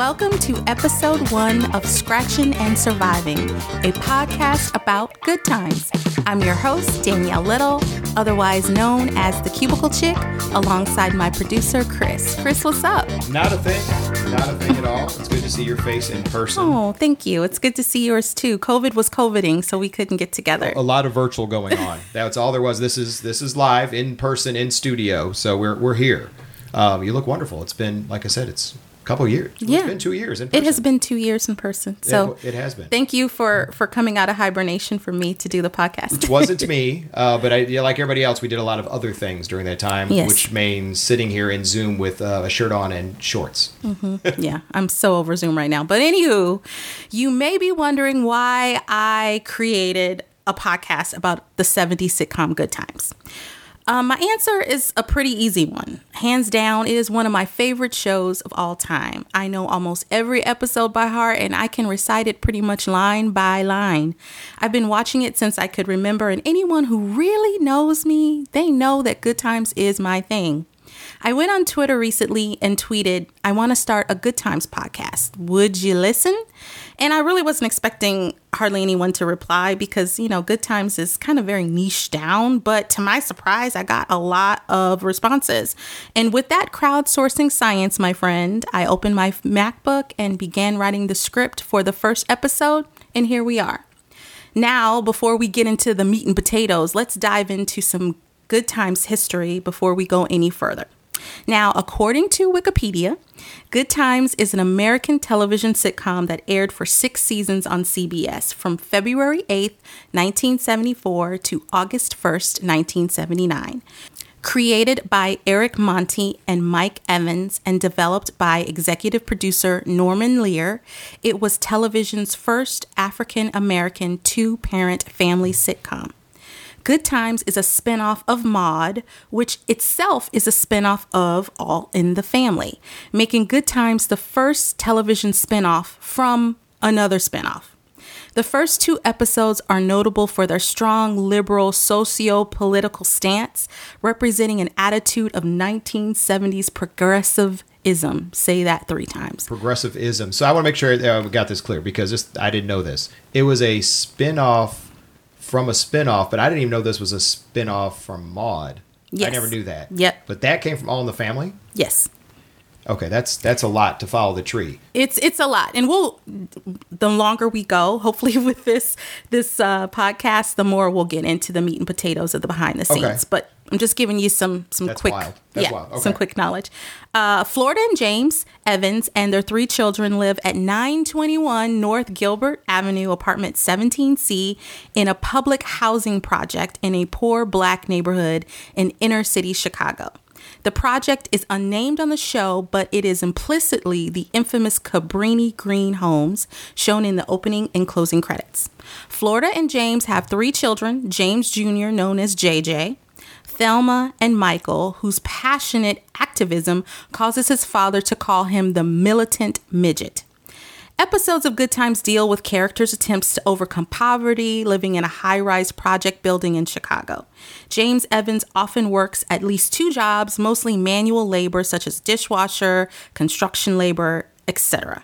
Welcome to episode one of Scratching and Surviving, a podcast about good times. I'm your host, Danielle Little, otherwise known as the Cubicle Chick, alongside my producer, Chris. Chris, what's up? Not a thing. Not a thing at all. It's good to see your face in person. Oh, thank you. It's good to see yours too. COVID was COVIDing, so we couldn't get together. A lot of virtual going on. That's all there was. This is this is live in person in studio. So we're we're here. Um, you look wonderful. It's been like I said. It's couple years. Yeah. It's been two years. In It has been two years in person. So it, it has been. thank you for for coming out of hibernation for me to do the podcast. It wasn't me, uh, but I, yeah, like everybody else, we did a lot of other things during that time, Yes. which means sitting here in Zoom with uh, a shirt on and shorts. yeah, I'm so over Zoom right now. But anywho, you may be wondering why I created a podcast about the 70s sitcom Good Times. Um, my answer is a pretty easy one. Hands down, it is one of my favorite shows of all time. I know almost every episode by heart and I can recite it pretty much line by line. I've been watching it since I could remember, and anyone who really knows me, they know that Good Times is my thing. I went on Twitter recently and tweeted, I want to start a Good Times podcast. Would you listen? And I really wasn't expecting hardly anyone to reply because, you know, Good Times is kind of very niche down. But to my surprise, I got a lot of responses. And with that crowdsourcing science, my friend, I opened my MacBook and began writing the script for the first episode. And here we are. Now, before we get into the meat and potatoes, let's dive into some Good Times history before we go any further. Now, according to Wikipedia, Good Times is an American television sitcom that aired for six seasons on CBS from February 8th, 1974 to August 1st, 1979. Created by Eric Monte and Mike Evans and developed by executive producer Norman Lear, it was television's first African American two parent family sitcom. Good Times is a spinoff of Maude, which itself is a spinoff of All in the Family, making Good Times the first television spinoff from another spinoff. The first two episodes are notable for their strong liberal socio political stance, representing an attitude of 1970s progressivism. Say that three times. Progressivism. So I want to make sure uh, I got this clear because this, I didn't know this. It was a spin off from a spin off, but I didn't even know this was a spin off from Maude. I never knew that. Yep. But that came from All in the Family? Yes. Okay, that's that's a lot to follow the tree. it's it's a lot and we'll the longer we go hopefully with this this uh, podcast the more we'll get into the meat and potatoes of the behind the scenes Okay. but i'm just giving you some some That's quick yeah wild. some quick knowledge uh, florida and james evans and their three children live at 921 north gilbert avenue apartment 17c in a public housing project in a poor black neighborhood in inner city chicago the project is unnamed on the show, but it is implicitly the infamous Cabrini Green homes shown in the opening and closing credits. Florida and James have three children James Jr., known as JJ, Thelma, and Michael, whose passionate activism causes his father to call him the militant midget. Episodes of Good Times deal with characters' attempts to overcome poverty, living in a high rise project building in Chicago. James Evans often works at least two jobs, mostly manual labor such as dishwasher, construction labor, etc.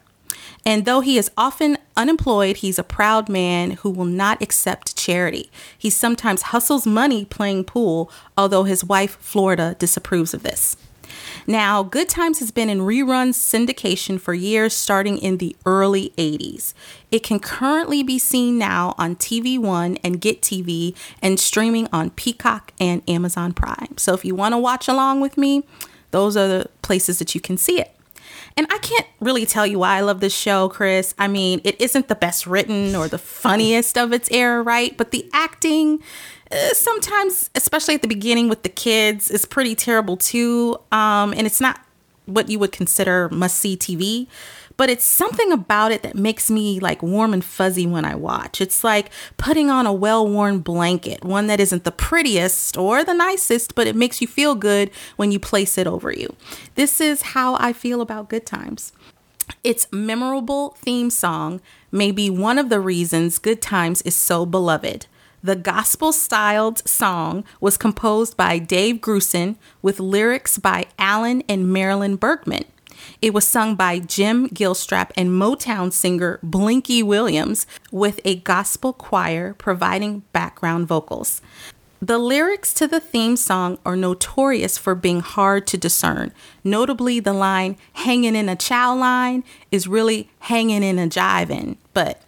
And though he is often unemployed, he's a proud man who will not accept charity. He sometimes hustles money playing pool, although his wife, Florida, disapproves of this. Now, Good Times has been in rerun syndication for years, starting in the early 80s. It can currently be seen now on TV One and Get TV and streaming on Peacock and Amazon Prime. So if you want to watch along with me, those are the places that you can see it. And I can't really tell you why I love this show, Chris. I mean, it isn't the best written or the funniest of its era, right? But the acting, sometimes, especially at the beginning with the kids, is pretty terrible too. Um, and it's not what you would consider must see TV, but it's something about it that makes me like warm and fuzzy when I watch. It's like putting on a well worn blanket, one that isn't the prettiest or the nicest, but it makes you feel good when you place it over you. This is how I feel about Good Times. Its memorable theme song may be one of the reasons Good Times is so beloved. The gospel styled song was composed by Dave Grusin with lyrics by Alan and Marilyn Bergman. It was sung by Jim Gilstrap and Motown singer Blinky Williams, with a gospel choir providing background vocals. The lyrics to the theme song are notorious for being hard to discern. Notably, the line hanging in a chow line is really hanging in a jiving, but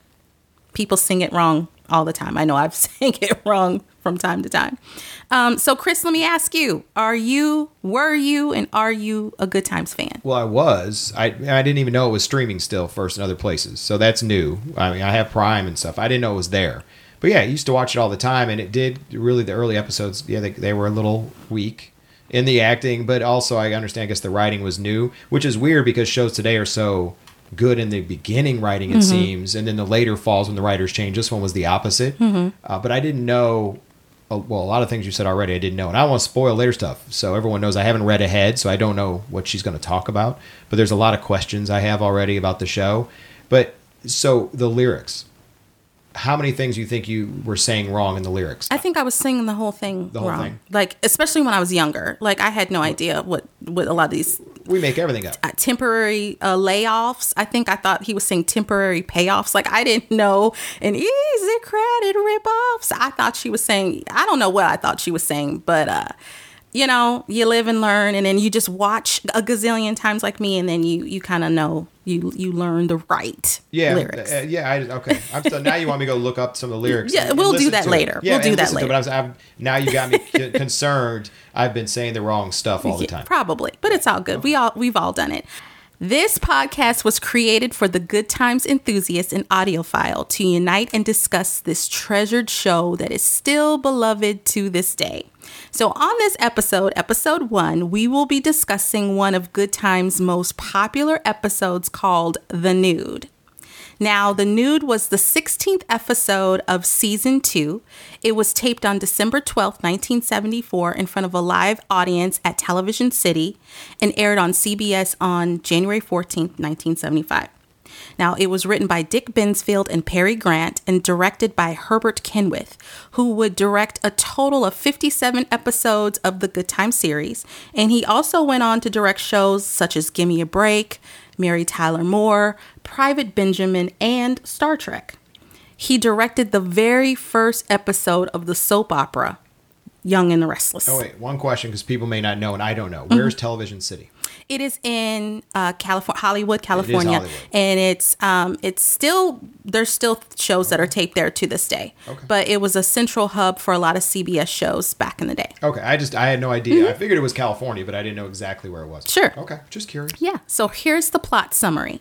people sing it wrong all the time. I know I've sang it wrong from time to time. Um, so, Chris, let me ask you: Are you, were you, and are you a Good Times fan? Well, I was. I I didn't even know it was streaming still first in other places, so that's new. I mean, I have Prime and stuff. I didn't know it was there. But yeah, I used to watch it all the time, and it did really the early episodes. Yeah, they, they were a little weak in the acting, but also I understand. I guess the writing was new, which is weird because shows today are so good in the beginning writing it seems and then the later falls when the writers change. This one was the opposite. Uh, but i didn't know uh, well a lot of things you said already i didn't know. And i don't want to spoil later stuff so everyone knows i haven't read ahead so i don't know what she's going to talk about. But there's a lot of questions i have already about the show. But so the lyrics how many things you think you were saying wrong in the lyrics I think I was singing the whole thing The whole wrong. thing? Like, especially when I was younger. Like, I had no idea what what a lot of these we make everything up uh, temporary uh, layoffs. I think I thought he was saying temporary payoffs. Like I didn't know an easy credit ripoffs. I thought she was saying I don't know what I thought she was saying, but uh, you know, you live and learn, and then you just watch a gazillion times like me, and then you you kind of know you you learn the right Yeah, lyrics. uh, yeah. I, okay. I'm so now you want me to go look up some of the lyrics? Yeah, and we'll do that later. Yeah, We'll do that to it, later. but I'm, I'm, now you got me c- concerned. I've been saying the wrong stuff all the time. Probably, but it's all good. We all we've all done it. This podcast was created for the good times enthusiast and audiophile to unite and discuss this treasured show that is still beloved to this day. So, on this episode, episode one, we will be discussing one of Good Times' most popular episodes called The Nude. Now, The Nude was the 16th episode of season two. It was taped on December 12th, 1974, in front of a live audience at Television City and aired on CBS on January 14th, 1975. Now, it was written by Dick Bensfield and Perry Grant and directed by Herbert Kenwith, who would direct a total of 57 episodes of the Good Time series. And he also went on to direct shows such as Gimme a Break, Mary Tyler Moore, Private Benjamin, and Star Trek. He directed the very first episode of the soap opera, Young and the Restless. Oh wait, one question because people may not know, and I don't know. Where's Mm-hmm. Television City? It is in uh, California, Hollywood, California, Hollywood. and it's um, it's still there's still shows that are taped there to this day. Okay. But it was a central hub for a lot of CBS shows back in the day. Okay, I just I had no idea. I figured it was California, but I didn't know exactly where it was. Mm-hmm. Sure. Okay, just curious. Yeah. So here's the plot summary: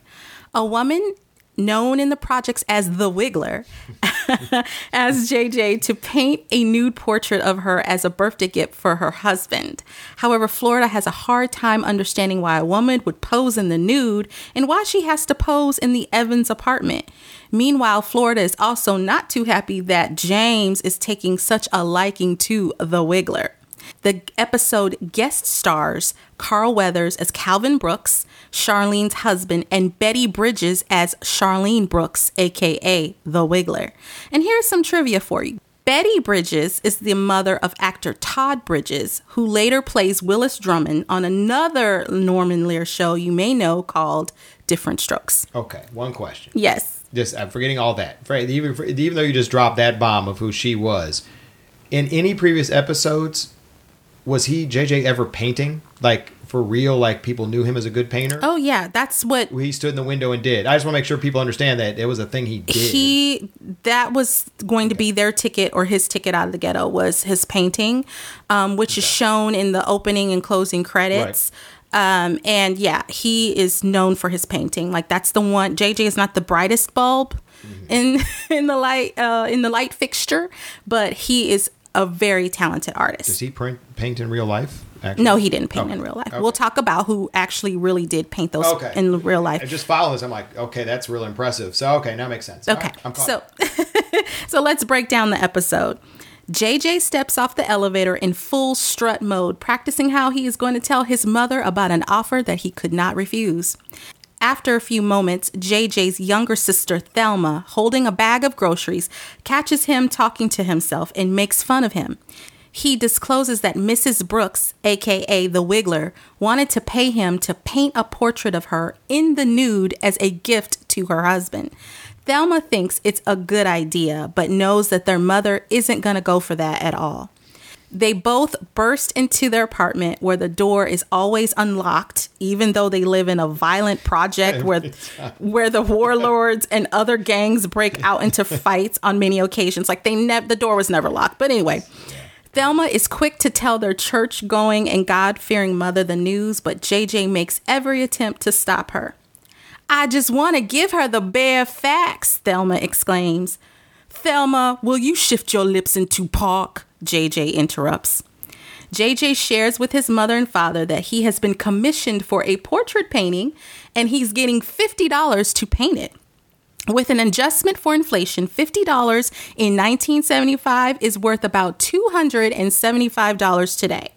A woman known in the projects as the Wiggler asks JJ to paint a nude portrait of her as a birthday gift for her husband. However, Florida has a hard time understanding why a woman would pose in the nude and why she has to pose in the Evans apartment. Meanwhile, Florida is also not too happy that James is taking such a liking to the Wiggler. The episode guest stars Carl Weathers as Calvin Brooks, Charlene's husband, and Betty Bridges as Charlene Brooks, aka The Wiggler. And here's some trivia for you. Betty Bridges is the mother of actor Todd Bridges, who later plays Willis Drummond on another Norman Lear show you may know called Diff'rent Strokes. Okay, one question. Yes. Just I'm forgetting all that. Even even though you just dropped that bomb of who she was, in any previous episodes, was he JJ ever painting like for real? Like people knew him as a good painter. Oh, yeah. That's what He stood in the window and did. I just want to make sure people understand that it was a thing he did. he that was going to be their ticket or his ticket out of the ghetto was his painting um, which is shown in the opening and closing credits um, and yeah he is known for his painting like that's the one jj is not the brightest bulb in in the light uh, in the light fixture but he is a very talented artist Does he print, paint in real life? Actually? no he didn't paint Okay. in real life Okay. we'll talk about who actually really did paint those Okay. in real life I just follow this. I'm like, okay, that's real impressive. So okay, now makes sense. Okay. right, so so let's break down the episode. JJ steps off the elevator in full strut mode, practicing how he is going to tell his mother about an offer that he could not refuse. After a few moments, JJ's younger sister, Thelma, holding a bag of groceries, catches him talking to himself and makes fun of him. he discloses that Mrs. Brooks, aka the Wiggler, wanted to pay him to paint a portrait of her in the nude as a gift to her husband. Thelma thinks it's a good idea, but knows that their mother isn't going to go for that at all. They both burst into their apartment where the door is always unlocked, even though they live in a violent project where, where the warlords and other gangs break out into fights on many occasions. Like they never, the door was never locked. But anyway, Thelma is quick to tell their church going and God fearing mother the news, but JJ makes every attempt to stop her. I just want to give her the bare facts, Thelma exclaims. Thelma, will you shift your lips into park? JJ interrupts. JJ shares with his mother and father that he has been commissioned for a portrait painting and he's getting $50 to paint it. With an adjustment for inflation, $50 in 1975 is worth about $275 today.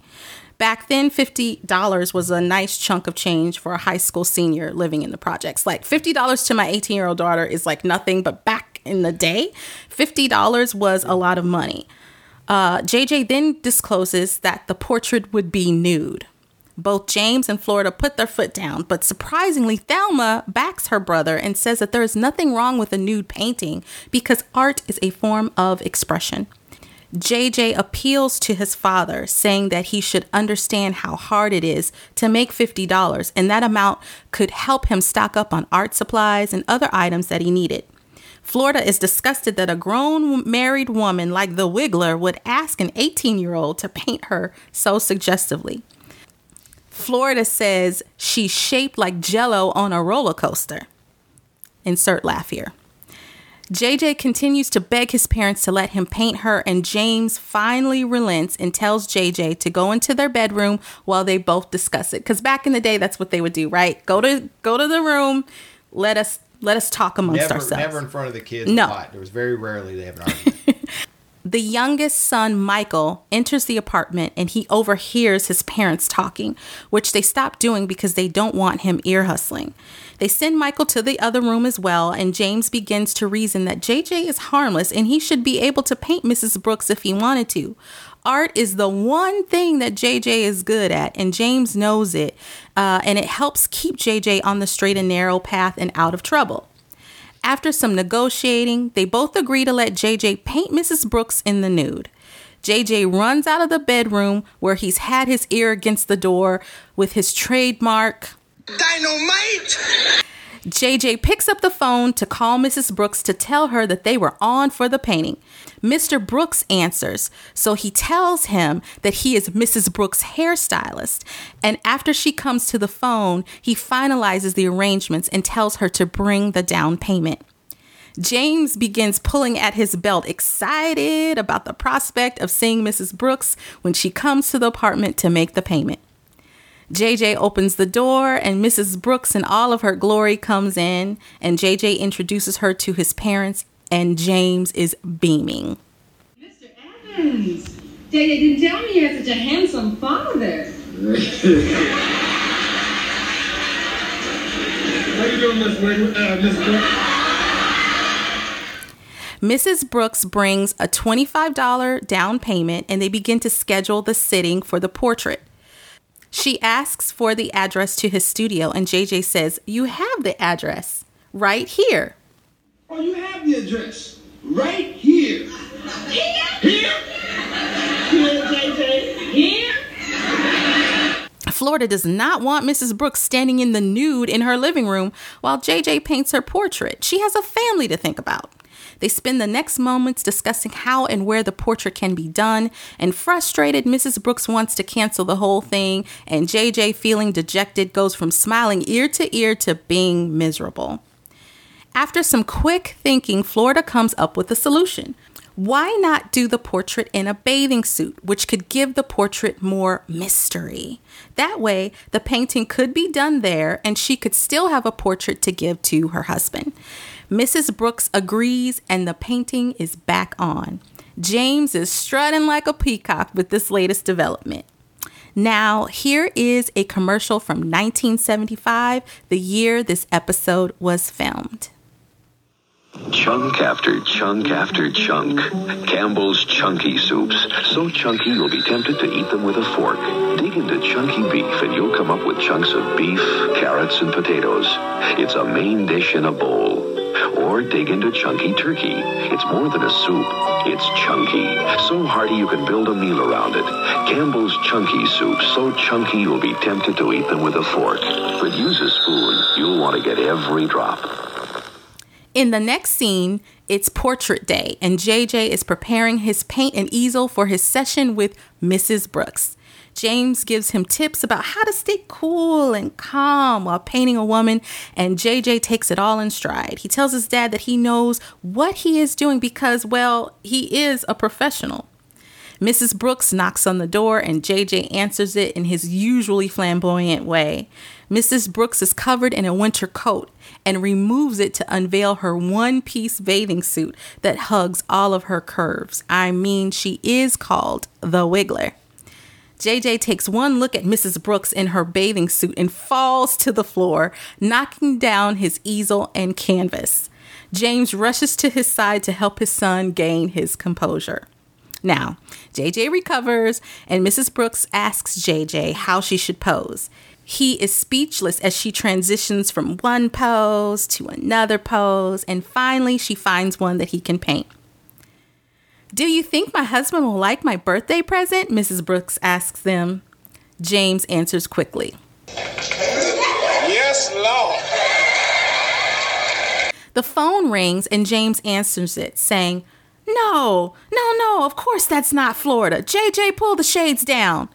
Back then, $50 was a nice chunk of change for a high school senior living in the projects. Like $50 to my 18 year old daughter is like nothing, but back in the day, $50 was a lot of money. Uh, JJ then discloses that the portrait would be nude. Both James and Florida put their foot down, but surprisingly, Thelma backs her brother and says that there is nothing wrong with a nude painting because art is a form of expression. JJ appeals to his father, saying that he should understand how hard it is to make $50, and that amount could help him stock up on art supplies and other items that he needed. Florida is disgusted that a grown married woman like the Wiggler would ask an 18 year old to paint her so suggestively. Florida says she's shaped like jello on a roller coaster. Insert laugh here. JJ continues to beg his parents to let him paint her, and James finally relents and tells JJ to go into their bedroom while they both discuss it. Because back in the day, that's what they would do, right? Go to go to the room, let us let us talk amongst never, ourselves. Never in front of the kids. No. a lot. There was very rarely they have an argument. The youngest son, Michael, enters the apartment and he overhears his parents talking, which they stop doing because they don't want him ear hustling. They send Michael to the other room as well, and James begins to reason that JJ is harmless and he should be able to paint Mrs. Brooks if he wanted to. Art is the one thing that JJ is good at, and James knows it, uh, and it helps keep JJ on the straight and narrow path and out of trouble. After some negotiating, they both agree to let JJ paint Mrs. Brooks in the nude. JJ runs out of the bedroom where he's had his ear against the door with his trademark Dynamite! JJ picks up the phone to call Mrs. Brooks to tell her that they were on for the painting. Mr. Brooks answers, so he tells him that he is Mrs. Brooks' hairstylist. And after she comes to the phone, he finalizes the arrangements and tells her to bring the down payment. James begins pulling at his belt, excited about the prospect of seeing Mrs. Brooks when she comes to the apartment to make the payment. JJ opens the door and Mrs. Brooks in all of her glory comes in and JJ introduces her to his parents and James is beaming. Mr. Evans, JJ didn't tell me you had such a handsome father. How you doing, Miss Wiggle? Uh, Miss Brooks? Mrs. Brooks brings a $25 down payment and they begin to schedule the sitting for the portrait. She asks for the address to his studio and JJ says, You have the address right here. Oh, you have the address right here. Here? Here? Here, JJ. Here? Florida does not want Mrs. Brooks standing in the nude in her living room while JJ paints her portrait. She has a family to think about. They spend the next moments discussing how and where the portrait can be done, and frustrated, Mrs. Brooks wants to cancel the whole thing, and JJ, feeling dejected, goes from smiling ear to ear to being miserable. After some quick thinking, Florida comes up with a solution. Why not do the portrait in a bathing suit, which could give the portrait more mystery? That way, the painting could be done there and she could still have a portrait to give to her husband. Mrs. Brooks agrees and the painting is back on. James is strutting like a peacock with this latest development. Now, here is a commercial from 1975, the year this episode was filmed. Chunk after chunk after chunk. Campbell's Chunky Soups. So chunky you'll be tempted to eat them with a fork. Dig into chunky beef and you'll come up with chunks of beef, carrots, and potatoes. It's a main dish in a bowl. Or dig into chunky turkey. It's more than a soup. It's chunky. So hearty you can build a meal around it. Campbell's Chunky Soup. So chunky you'll be tempted to eat them with a fork. But use a spoon. You'll want to get every drop. In the next scene, it's portrait day, and JJ is preparing his paint and easel for his session with Mrs. Brooks. James gives him tips about how to stay cool and calm while painting a woman, and JJ takes it all in stride. He tells his dad that he knows what he is doing because, well, he is a professional. Mrs. Brooks knocks on the door and JJ answers it in his usually flamboyant way. Mrs. Brooks is covered in a winter coat and removes it to unveil her one piece bathing suit that hugs all of her curves. I mean, she is called the Wiggler. JJ takes one look at Mrs. Brooks in her bathing suit and falls to the floor, knocking down his easel and canvas. James rushes to his side to help his son gain his composure. Now, JJ recovers, and Mrs. Brooks asks JJ how she should pose. He is speechless as she transitions from one pose to another pose, and finally, she finds one that he can paint. Do you think my husband will like my birthday present? Mrs. Brooks asks them. James answers quickly. Yes, Lord. The phone rings and James answers it, saying, No, no, no, of course that's not Florida. JJ, pull the shades down.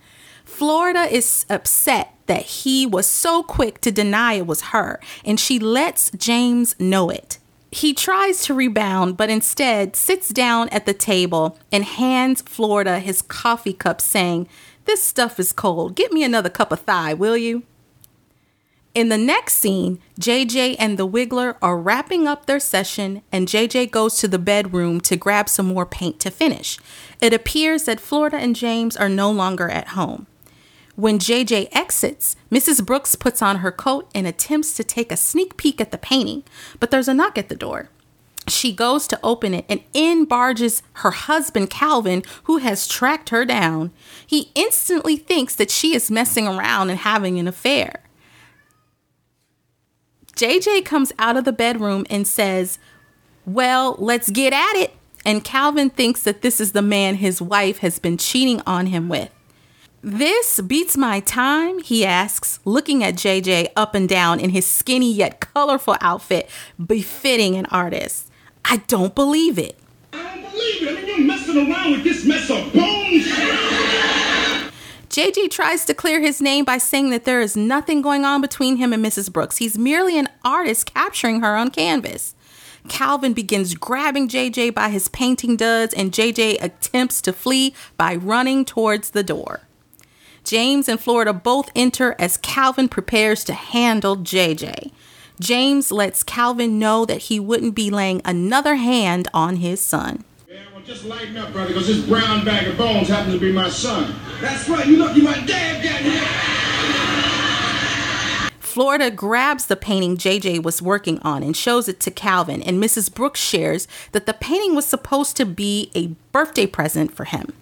Florida is upset that he was so quick to deny it was her, and she lets James know it. He tries to rebound, but instead sits down at the table and hands Florida his coffee cup, saying, This stuff is cold. Get me another cup of thigh, will you? In the next scene, JJ and the Wiggler are wrapping up their session, and JJ goes to the bedroom to grab some more paint to finish. It appears that Florida and James are no longer at home. When JJ exits, Mrs. Brooks puts on her coat and attempts to take a sneak peek at the painting, but there's a knock at the door. She goes to open it and in barges her husband Calvin, who has tracked her down. He instantly thinks that she is messing around and having an affair. JJ comes out of the bedroom and says, Well, let's get at it. And Calvin thinks that this is the man his wife has been cheating on him with. This beats my time, he asks, looking at JJ up and down in his skinny yet colorful outfit, befitting an artist. I don't believe it. I don't believe it. I mean, you're messing around with this mess of bones. JJ tries to clear his name by saying that there is nothing going on between him and Mrs. Brooks. He's merely an artist capturing her on canvas. Calvin begins grabbing JJ by his painting duds, and JJ attempts to flee by running towards the door. James and Florida both enter as Calvin prepares to handle JJ. James lets Calvin know that he wouldn't be laying another hand on his son. Yeah, well, just lighten up, brother, because this brown bag of bones happens to be my son. That's right. You lucky my dad got here. Florida grabs the painting JJ was working on and shows it to Calvin, and Mrs. Brooks shares that the painting was supposed to be a birthday present for him.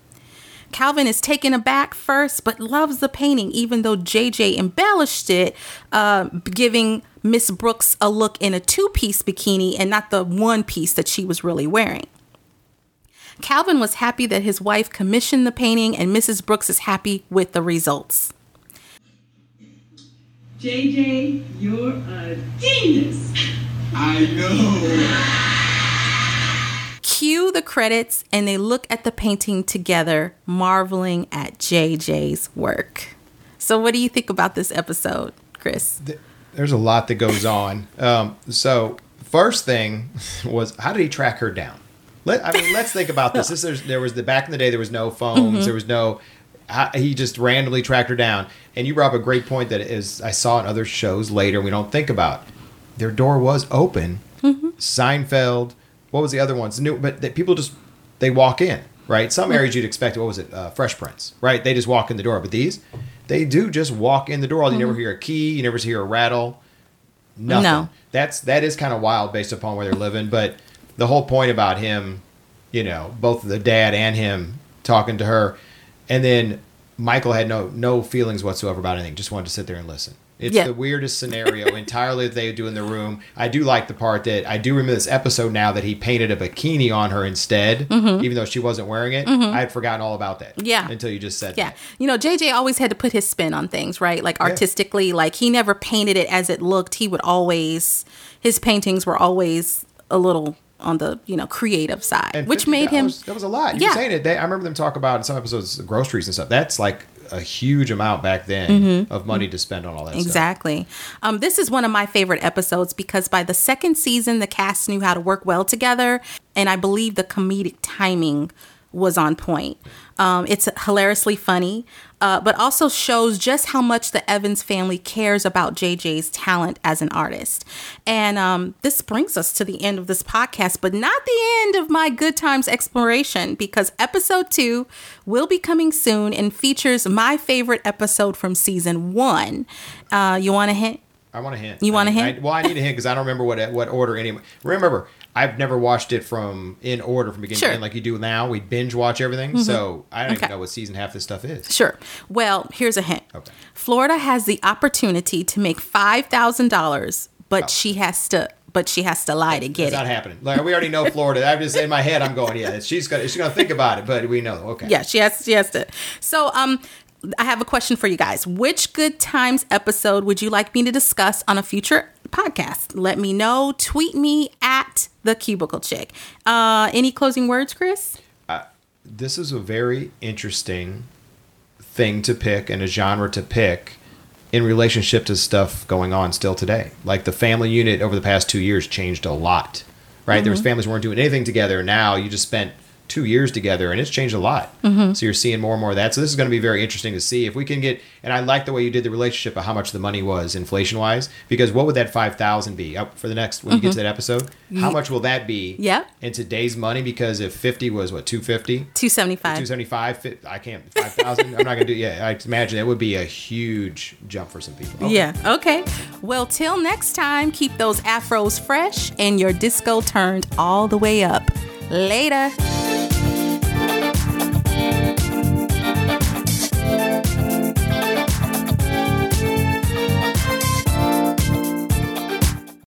Calvin is taken aback first, but loves the painting, even though JJ embellished it, uh, giving Miss Brooks a look in a two piece bikini and not the one piece that she was really wearing. Calvin was happy that his wife commissioned the painting, and Mrs. Brooks is happy with the results. JJ, you're a genius. I know. The credits, and they look at the painting together, marveling at JJ's work. So, what do you think about this episode, Chris? There's a lot that goes on. Um, so, first thing was how did he track her down? Let I mean, let's think about this. This there was the back in the day. There was no phones. There was no. He just randomly tracked her down. And you brought up a great point that is I saw in other shows later. We don't think about. Their door was open. Seinfeld. What was the other ones? New, but that people just they walk in. Right. Some areas you'd expect. What was it? Uh, Fresh Prince. Right. They just walk in the door. But these, they do just walk in the door. You never hear a key. You never hear a rattle. Nothing. No. That's that is kind of wild based upon where they're living. But the whole point about him, you know, both the dad and him talking to her, and then Michael had no no feelings whatsoever about anything. Just wanted to sit there and listen. It's Yeah. the weirdest scenario entirely that they do in the room. I do like the part that I do remember this episode now that he painted a bikini on her instead, even though she wasn't wearing it. I had forgotten all about that. Mm-hmm. Yeah. Until you just said Yeah. that. You know, JJ always had to put his spin on things, right? Like artistically, like he never painted it as it looked. He would always, his paintings were always a little on the, you know, creative side, And which made him. $50, that was a lot. You Yeah. saying it. They, I remember them talk about in some episodes groceries and stuff. That's like a huge amount back then of money to spend on all that stuff. Mm-hmm. Exactly. Um, this is one of my favorite episodes because by the second season, the cast knew how to work well together, and I believe the comedic timing was on point. Um, it's hilariously funny, uh, but also shows just how much the Evans family cares about JJ's talent as an artist. And um, this brings us to the end of this podcast, but not the end of my good times exploration because episode two will be coming soon and features my favorite episode from season one. Uh, you want a hint? I want a hint. You want I a hint? I, well, I need a hint because I don't remember what what order any. Remember, I've never watched it from in order from beginning Sure. to end like you do now. We binge watch everything, so I don't Okay. even know what season half this stuff is. Sure. Well, here's a hint. Okay. Florida has the opportunity to make five thousand dollars, but Oh. she has to. But she has to lie to get it. It's it. not happening. Like we already know Florida. I'm just in my head. I'm going, yeah. She's gonna she's gonna think about it, but we know. Okay. Yeah, she has. She has to. So, um, I have a question for you guys. Which Good Times episode would you like me to discuss on a future podcast? Let me know. Tweet me at the Cubicle Chick. Uh, any closing words, Chris? this is a very interesting thing to pick and a genre to pick in relationship to stuff going on still today. Like the family unit over the past two years changed a lot, right? There was families who weren't doing anything together. Now you just spent two years together and it's changed a lot. Mm-hmm. So you're seeing more and more of that. So this is going to be very interesting to see if we can get. And I like the way you did the relationship of how much the money was inflation wise, because what would that five thousand be up for the next when you get to mm-hmm. that episode? How much will that be? Yeah. In today's money, because if fifty was what two fifty. Two seventy five. 275 I can't 5000 I'm not going to do yeah I imagine it would be a huge jump for some people Okay. Yeah. Okay. Well, till next time, keep those afros fresh and your disco turned all the way up. Later.